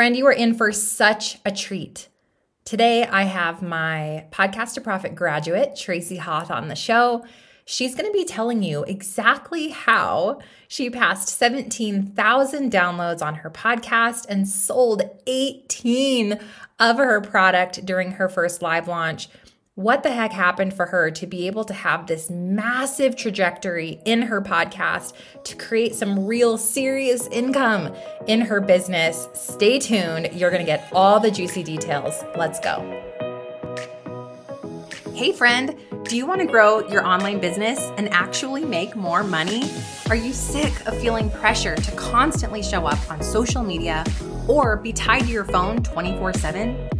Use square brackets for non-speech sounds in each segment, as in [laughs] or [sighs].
Friend, you are in for such a treat. Today, I have my Podcast to Profit graduate, Tracy Hoth, on the show. She's going to be telling you exactly how she passed 17,000 downloads on her podcast and sold 18 of her product during her first live launch what the heck happened for her to be able to have this massive trajectory in her podcast to create some real serious income in her business. Stay tuned. You're going to get all the juicy details. Let's go. Hey, friend, do you want to grow your online business and actually make more money? Are you sick of feeling pressure to constantly show up on social media or be tied to your phone 24 7?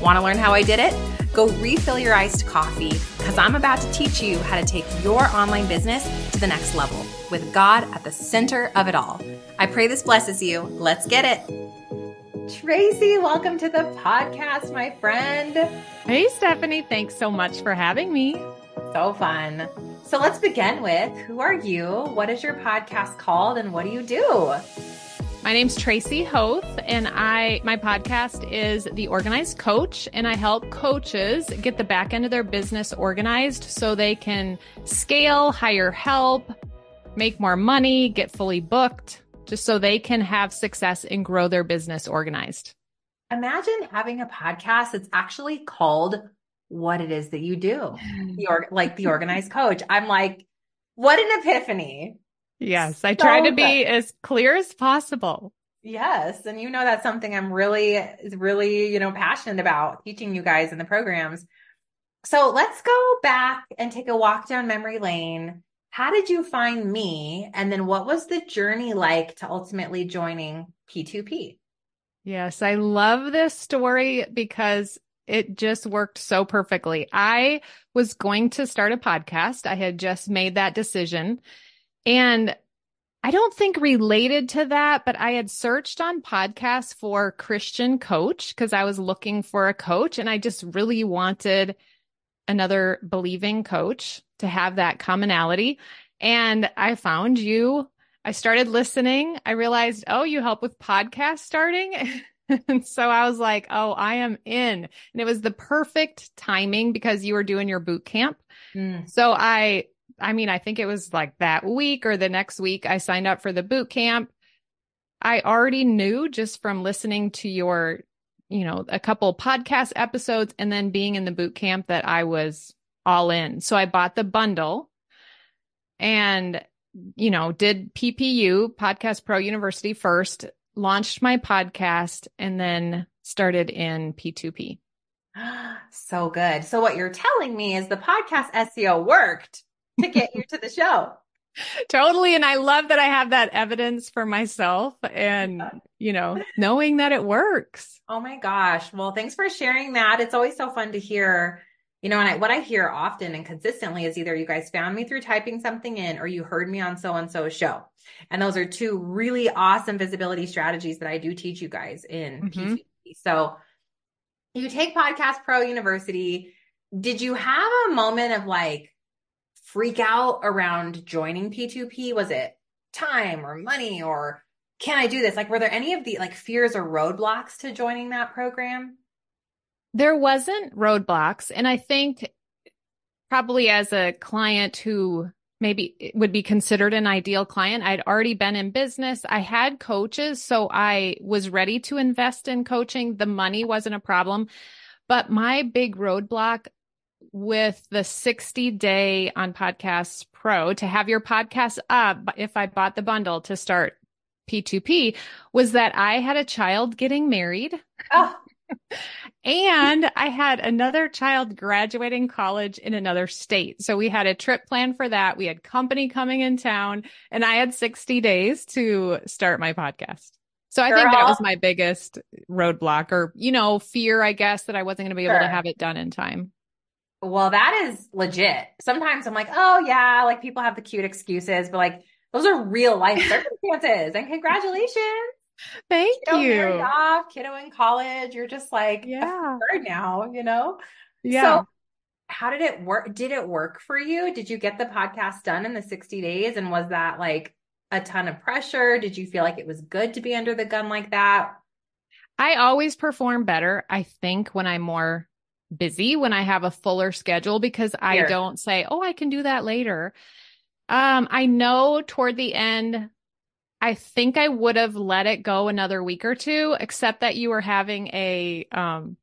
Want to learn how I did it? Go refill your iced coffee because I'm about to teach you how to take your online business to the next level with God at the center of it all. I pray this blesses you. Let's get it. Tracy, welcome to the podcast, my friend. Hey, Stefanie. Thanks so much for having me. So fun. So let's begin with who are you? What is your podcast called and what do you do? My name's Tracy Hoth, and I my podcast is The Organized Coach, and I help coaches get the back end of their business organized so they can scale, hire help, make more money, get fully booked, just so they can have success and grow their business organized. Imagine having a podcast that's actually called what it is that you do. [sighs] The or- like the organized coach. I'm like, what an epiphany. Yes, I so try to be good. as clear as possible. Yes, and you know that's something I'm really really, you know, passionate about teaching you guys in the programs. So, let's go back and take a walk down memory lane how did you find me? And then what was the journey like to ultimately joining P2P? Yes, I love this story because it just worked so perfectly. I was going to start a podcast. I had just made that decision. And I don't think related to that, but I had searched on podcasts for Christian coach because I was looking for a coach and I just really wanted another believing coach to have that commonality. And I found you. I started listening. I realized, oh, you help with podcast starting. [laughs] and so I was like, oh, I am in. And it was the perfect timing because you were doing your boot camp. Mm. So I, I mean, I think it was like that week or the next week I signed up for the boot camp. I already knew just from listening to your, you know, a couple podcast episodes and then being in the boot camp that I was all in. So I bought the bundle and, you know, did PPU, Podcast Pro University first, launched my podcast, and then started in P2P. [gasps] So good. So what you're telling me is the podcast SEO worked to get you to the show. [laughs] Totally. And I love that I have that evidence for myself and, you know, knowing that it works. Oh my gosh. Well, thanks for sharing that. It's always so fun to hear you know, and I, what I hear often and consistently is either you guys found me through typing something in or you heard me on so and so show. And those are two really awesome visibility strategies that I do teach you guys in mm-hmm. So you take Podcast Pro University. Did you have a moment of like freak out around joining P2P? Was it time or money or can I do this? Like, were there any of the like fears or roadblocks to joining that program? There wasn't roadblocks. And I think probably as a client who maybe would be considered an ideal client, I'd already been in business. I had coaches, so I was ready to invest in coaching. The money wasn't a problem. But my big roadblock with the 60 day on podcasts pro to have your podcast up if I bought the bundle to start P2P was that I had a child getting married. Oh [laughs] and I had another child graduating college in another state. So we had a trip planned for that. We had company coming in town and I had 60 days to start my podcast. So I Girl. think that was my biggest roadblock or, you know, fear, I guess, that I wasn't going to be able to have it done in time. Well, that is legit. Sometimes I'm like, oh yeah, like people have the cute excuses, but like those are real life [laughs] circumstances. and congratulations. Thank kiddo you. Off, kiddo in college. You're just like yeah. a now, you know? Yeah. So how did it work? Did it work for you? Did you get the podcast done in the 60 days? And was that like a ton of pressure? Did you feel like it was good to be under the gun like that? I always perform better, I think, when I'm more busy, when I have a fuller schedule, because I don't say, oh, I can do that later. Um, I know toward the end, I think I would have let it go another week or two, except that you were having a um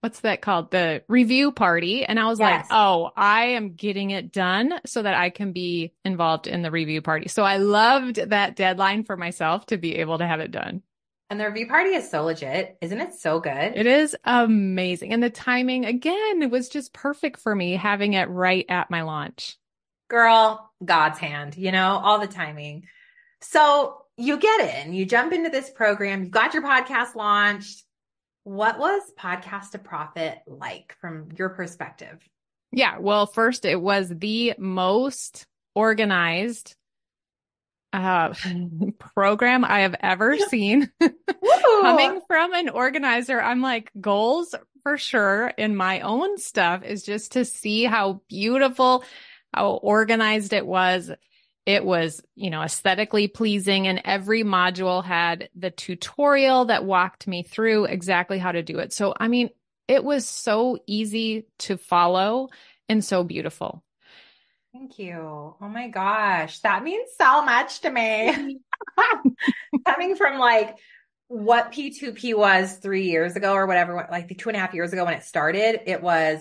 what's that called? The review party. And I was yes. like, oh, I am getting it done so that I can be involved in the review party. So I loved that deadline for myself to be able to have it done. And the review party is so legit. Isn't it so good? It is amazing. And the timing, again, was just perfect for me having it right at my launch. Girl, God's hand, you know, all the timing. So you get in, you jump into this program, you've got your podcast launched what was Podcast to Profit like from your perspective? Yeah. Well, first, it was the most organized uh, [laughs] program I have ever seen. [laughs] Coming from an organizer, I'm like, goals for sure in my own stuff is just to see how beautiful, how organized it was. It was, you know, aesthetically pleasing and every module had the tutorial that walked me through exactly how to do it. So, I mean, it was so easy to follow and so beautiful. Thank you. Oh my gosh. That means so much to me. [laughs] [laughs] Coming from like what P2P was three years ago or whatever, like two and a half years ago when it started, it was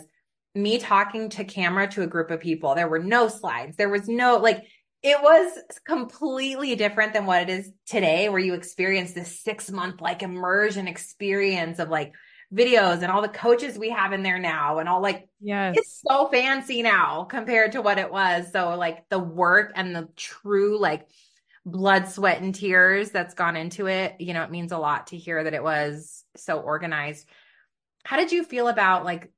me talking to camera to a group of people. There were no slides. There was no, like, it was completely different than what it is today, where you experience this six month like immersion experience of like videos and all the coaches we have in there now and all like yes. it's so fancy now compared to what it was. So like the work and the true like blood sweat and tears that's gone into it you know it means a lot to hear that it was so organized. How did you feel about like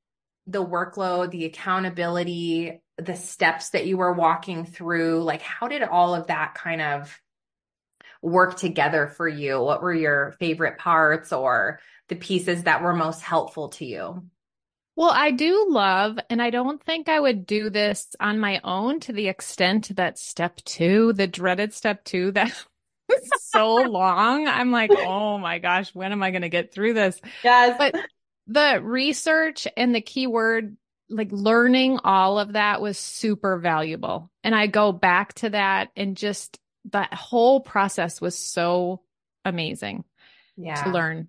the workload the accountability the steps that you were walking through? Like how did all of that kind of work together for you? What were your favorite parts or the pieces that were most helpful to you? Well i do love and i don't think i would do this on my own to the extent that step two the dreaded step two that [laughs] was so long. I'm like oh my gosh when am i going to get through this? Yes. But the research and the keyword like learning all of that was super valuable. And I go back to that and just that whole process was so amazing yeah. to learn.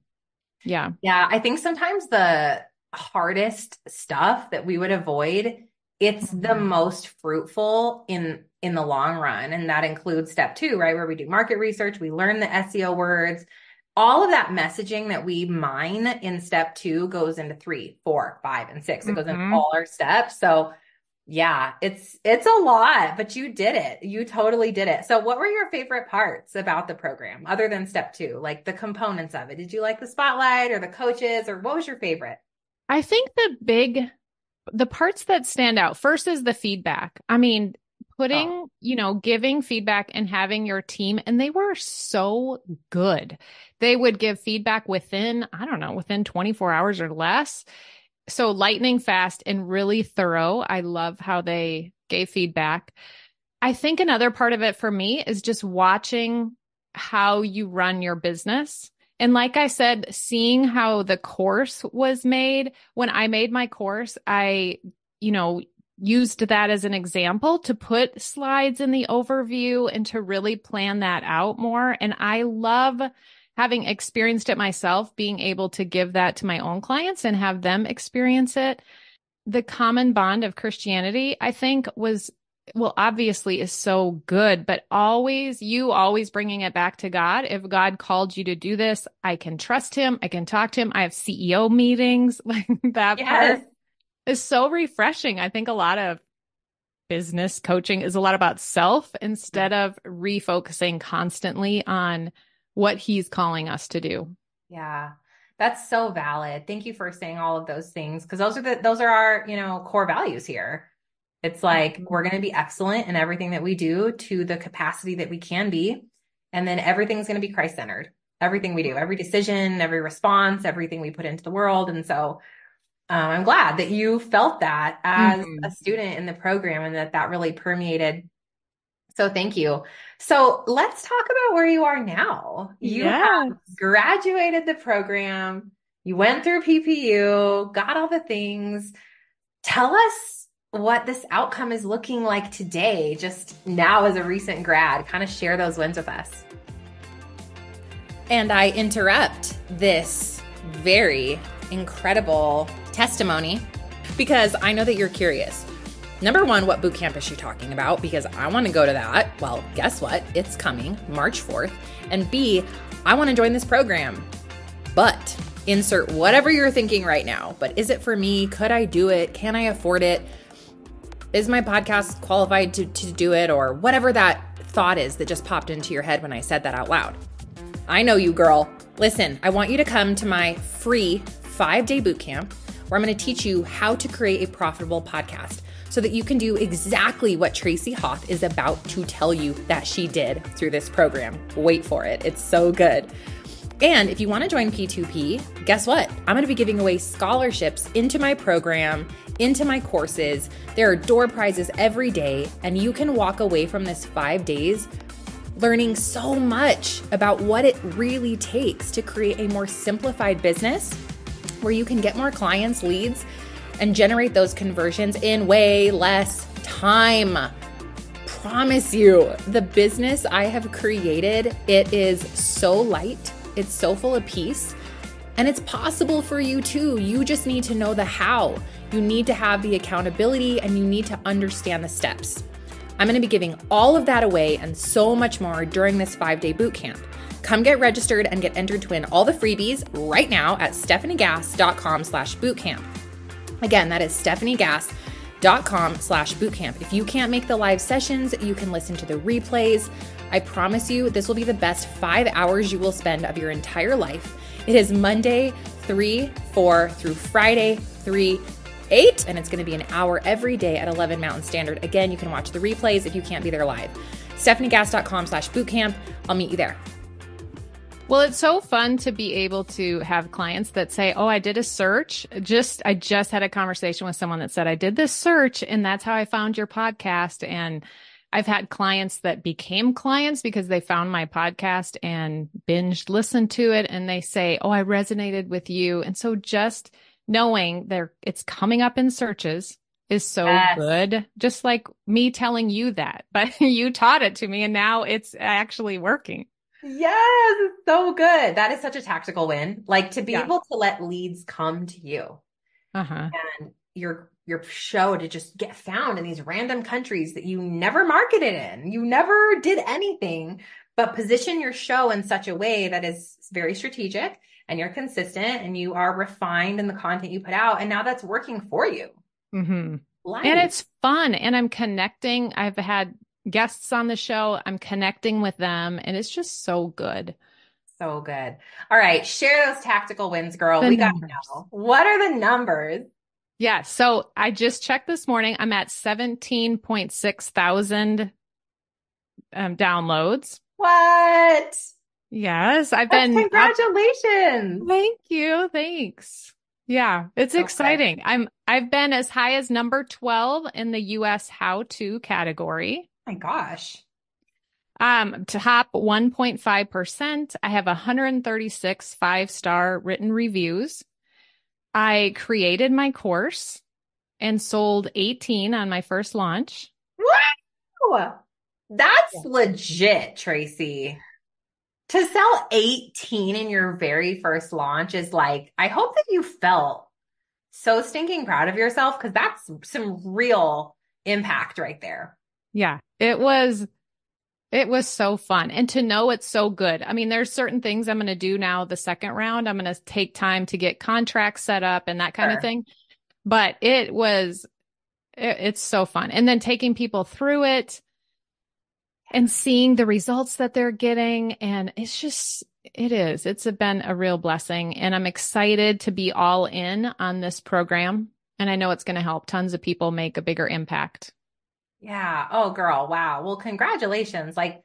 Yeah. Yeah. I think sometimes the hardest stuff that we would avoid, it's mm-hmm. the most fruitful in in the long run. And that includes step two, right? Where we do market research, we learn the SEO words, all of that messaging that we mine in step two goes into three, four, five, and 6 It goes into mm-hmm. all our steps. So yeah, it's it's a lot, but you did it. You totally did it. So what were your favorite parts about the program other than step 2? Like the components of it. Did you like the spotlight or the coaches or what was your favorite? I think the big the parts that stand out first is the feedback. I mean, putting, oh. you know, giving feedback and having your team, and they were so good. They would give feedback within, I don't know, within 24 hours or less. So lightning fast and really thorough. I love how they gave feedback. I think another part of it for me is just watching how you run your business. And like I said, seeing how the course was made. When I made my course, I, you know, used that as an example to put slides in the overview and to really plan that out more. And I love having experienced it myself, being able to give that to my own clients and have them experience it. The common bond of Christianity, I think, was well, obviously is so good, but always, you always bringing it back to God. If God called you to do this, I can trust him. I can talk to him. I have CEO meetings, [laughs] like that yes. part is so refreshing. I think a lot of business coaching is a lot about self instead of refocusing constantly on what he's calling us to do. Yeah. That's so valid. Thank you for saying all of those things because those are the those are our, you know, core values here. It's like mm-hmm. we're going to be excellent in everything that we do to the capacity that we can be. And then everything's going to be Christ centered. Everything we do, every decision, every response, everything we put into the world. And so um, I'm glad that you felt that as mm-hmm. a student in the program and that that really permeated. So thank you. So let's talk about where you are now. You yes. have graduated the program. You went through PPU, got all the things. Tell us what this outcome is looking like today, just now as a recent grad. Kind of share those wins with us. And I interrupt this very incredible testimony because I know that you're curious. Number one, what boot camp is she talking about? Because I want to go to that. Well, guess what? It's coming March 4th. And B, I want to join this program. But insert whatever you're thinking right now. But is it for me? Could I do it? Can I afford it? is my podcast qualified to, to do it or whatever that thought is that just popped into your head when I said that out loud. I know you, girl. Listen, I want you to come to my free five day boot camp where I'm going to teach you how to create a profitable podcast so that you can do exactly what Tracy Hoth is about to tell you that she did through this program. Wait for it, it's so good. And if you want to join P2P, guess what? I'm going to be giving away scholarships into my program, into my courses. There are door prizes every day, and you can walk away from this five days learning so much about what it really takes to create a more simplified business where you can get more clients, leads, and generate those conversions in way less time. Promise you, the business I have created, it is so light it's so full of peace. And it's possible for you too. You just need to know the how. You need to have the accountability and you need to understand the steps. I'm going to be giving all of that away and so much more during this five day boot camp. Come get registered and get entered to win all the freebies right now at stefaniegass.com slash bootcamp. Again, that is stefaniegass.com slash bootcamp. If you can't make the live sessions, you can listen to the replays. I promise you, this will be the best five hours you will spend of your entire life. It is Monday, 3, 4 through Friday, 3, 8, and it's going to be an hour every day at 11 Mountain Standard. Again, you can watch the replays if you can't be there live. StefanieGass.com slash bootcamp. I'll meet you there. Well, it's so fun to be able to have clients that say, "Oh, I did a search. Just I just had a conversation with someone that said I did this search and that's how I found your podcast." And I've had clients that became clients because they found my podcast and binged listened to it and they say, "Oh, I resonated with you." And so just knowing there it's coming up in searches is so yes. good. Just like me telling you that, [laughs] but you taught it to me and now it's actually working. Yes, so good. That is such a tactical win. Like to be yeah. able to let leads come to you. Uh-huh. And your your show to just get found in these random countries that you never marketed in. You never did anything but position your show in such a way that is very strategic and you're consistent and you are refined in the content you put out. And now that's working for you. Mm-hmm. And it's fun. And I'm connecting. I've had guests on the show. I'm connecting with them and it's just so good. So good. All right. Share those tactical wins, girl. The we got to know. What are the numbers? Yeah. So I just checked this morning. I'm at 17.6 thousand um, downloads. What? Yes. I've That's been. Congratulations. Up, thank you. Thanks. Yeah. It's okay. exciting. I'm, I've been as high as number 12 in the US how to category. My gosh. Um, top 1.5%. I have 136 five star written reviews. I created my course and sold 18 on my first launch. Wow. That's yeah. legit, Tracy. To sell 18 in your very first launch is like, I hope that you felt so stinking proud of yourself because that's some real impact right there. Yeah, it was it was so fun. And to know it's so good. I mean, there's certain things I'm going to do now the second round. I'm going to take time to get contracts set up and that kind sure. of thing. But it was, it, it's so fun. And then taking people through it and seeing the results that they're getting. And it's just, It is. It's been a real blessing. And I'm excited to be all in on this program. And I know it's going to help tons of people make a bigger impact. Yeah. Oh, girl. Wow. Well, congratulations. Like,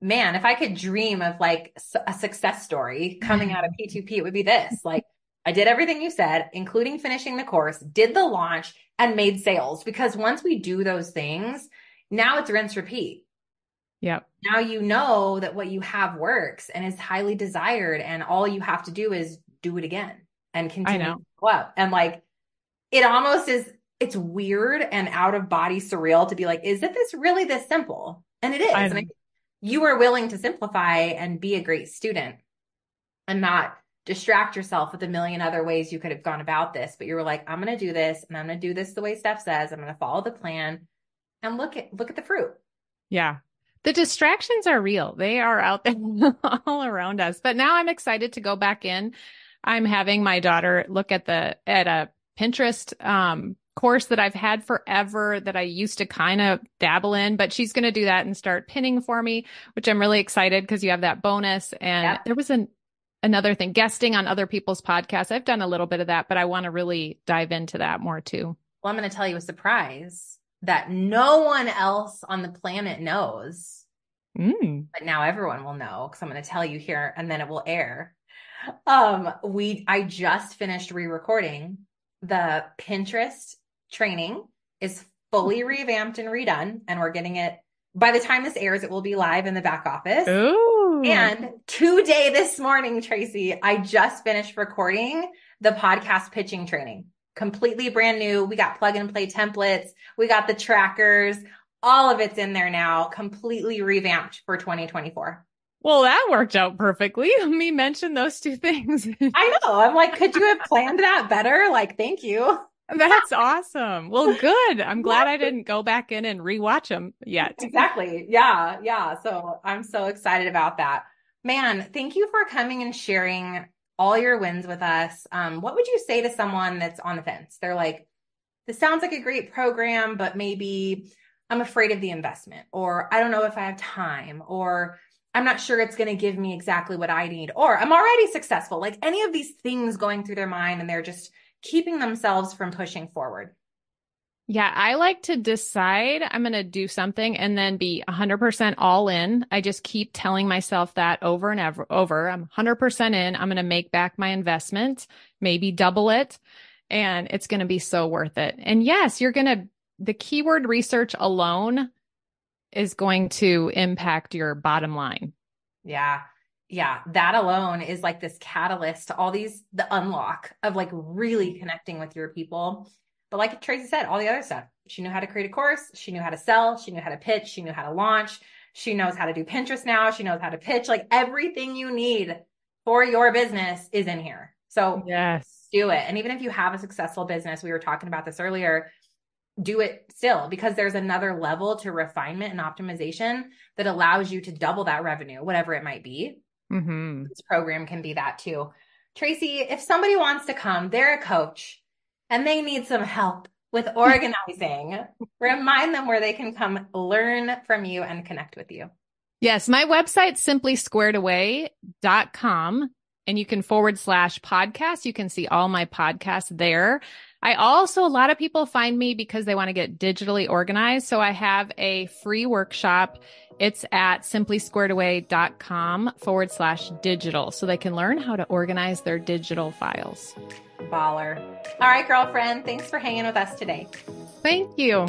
man, if I could dream of like a success story coming out of [laughs] P2P, it would be this. Like, I did everything you said, including finishing the course, did the launch, and made sales. Because once we do those things, now it's rinse repeat. Yep. Now you know that what you have works and is highly desired, and all you have to do is do it again and continue to go up. And like, it almost is. It's weird and out of body surreal to be like, is it this really this simple? And it is. And you were willing to simplify and be a great student and not distract yourself with a million other ways you could have gone about this. But you were like, I'm going to do this and I'm going to do this the way Stef says. I'm going to follow the plan and look at, look at the fruit. Yeah. The distractions are real. They are out there [laughs] all around us. But now I'm excited to go back in. I'm having my daughter look at the, at a Pinterest, um, course that I've had forever that I used to kind of dabble in, but she's going to do that and start pinning for me, which I'm really excited because you have that bonus. And yep. there was an, another thing, guesting on other people's podcasts. I've done a little bit of that, but I want to really dive into that more too. Well, I'm going to tell you a surprise that no one else on the planet knows. Mm. But now everyone will know because I'm going to tell you here and then it will air. Um, we I just finished re-recording the Pinterest training is fully mm-hmm. revamped and redone, and we're getting it. By the time this airs, it will be live in the back office. Ooh. And today, this morning, Tracy, I just finished recording the podcast pitching training. Completely brand new. We got plug and play templates. We got the trackers. All of it's in there now, completely revamped for 2024. Well, that worked out perfectly. [laughs] Me mention those two things. I know. I'm like, could you have planned that better? Like, thank you. That's awesome. Well, good. I'm glad I didn't go back in and rewatch them yet. Exactly. Yeah. Yeah. So I'm so excited about that. Man, thank you for coming and sharing all your wins with us. Um, what would you say to someone that's on the fence? They're like, this sounds like a great program, but maybe I'm afraid of the investment, or I don't know if I have time, or I'm not sure it's going to give me exactly what I need, or I'm already successful. Like any of these things going through their mind and they're just keeping themselves from pushing forward? Yeah, I like to decide I'm going to do something and then be 100% all in. I just keep telling myself that over and ever, over. I'm 100% in. I'm going to make back my investment, maybe double it, and it's going to be so worth it. And yes, you're going to, the keyword research alone is going to impact your bottom line. Yeah yeah, that alone is like this catalyst to all these, the unlock of like really mm-hmm. connecting with your people. But like Tracy said, all the other stuff, she knew how to create a course. She knew how to sell. She knew how to pitch. She knew how to launch. She knows how to do Pinterest now. She knows how to pitch. Like everything you need for your business is in here. So yes, do it. And even if you have a successful business, we were talking about this earlier, do it still because there's another level to refinement and optimization that allows you to double that revenue, whatever it might be Mm-hmm. This program can be that too. Tracy, if somebody wants to come, they're a coach and they need some help with [laughs] organizing, remind them where they can come learn from you and connect with you. Yes, my website simplysquaredaway.com and you can forward slash podcast. You can see all my podcasts there. I also, a lot of people find me because they want to get digitally organized. So I have a free workshop. It's at simplysquaredaway.com forward slash digital. So they can learn how to organize their digital files. Baller. All right, girlfriend. Thanks for hanging with us today. Thank you.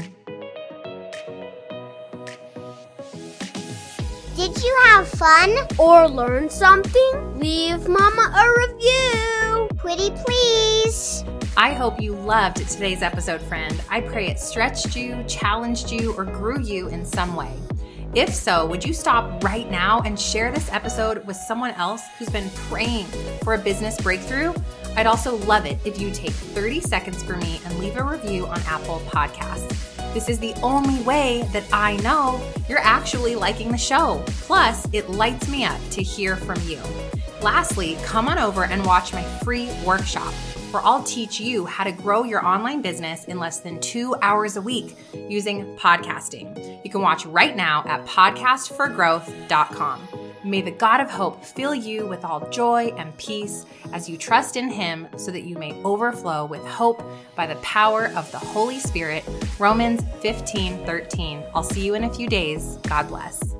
Did you have fun or learn something? Leave Mama a review. Pretty please. I hope you loved today's episode, friend. I pray it stretched you, challenged you, or grew you in some way. If so, would you stop right now and share this episode with someone else who's been praying for a business breakthrough? I'd also love it if you take 30 seconds for me and leave a review on Apple Podcasts. This is the only way that I know you're actually liking the show. Plus, it lights me up to hear from you. Lastly, come on over and watch my free workshop where I'll teach you how to grow your online business in less than two hours a week using podcasting. You can watch right now at podcastforgrowth.com. May the God of hope fill you with all joy and peace as you trust in him so that you may overflow with hope by the power of the Holy Spirit. Romans 15 13. I'll see you in a few days. God bless.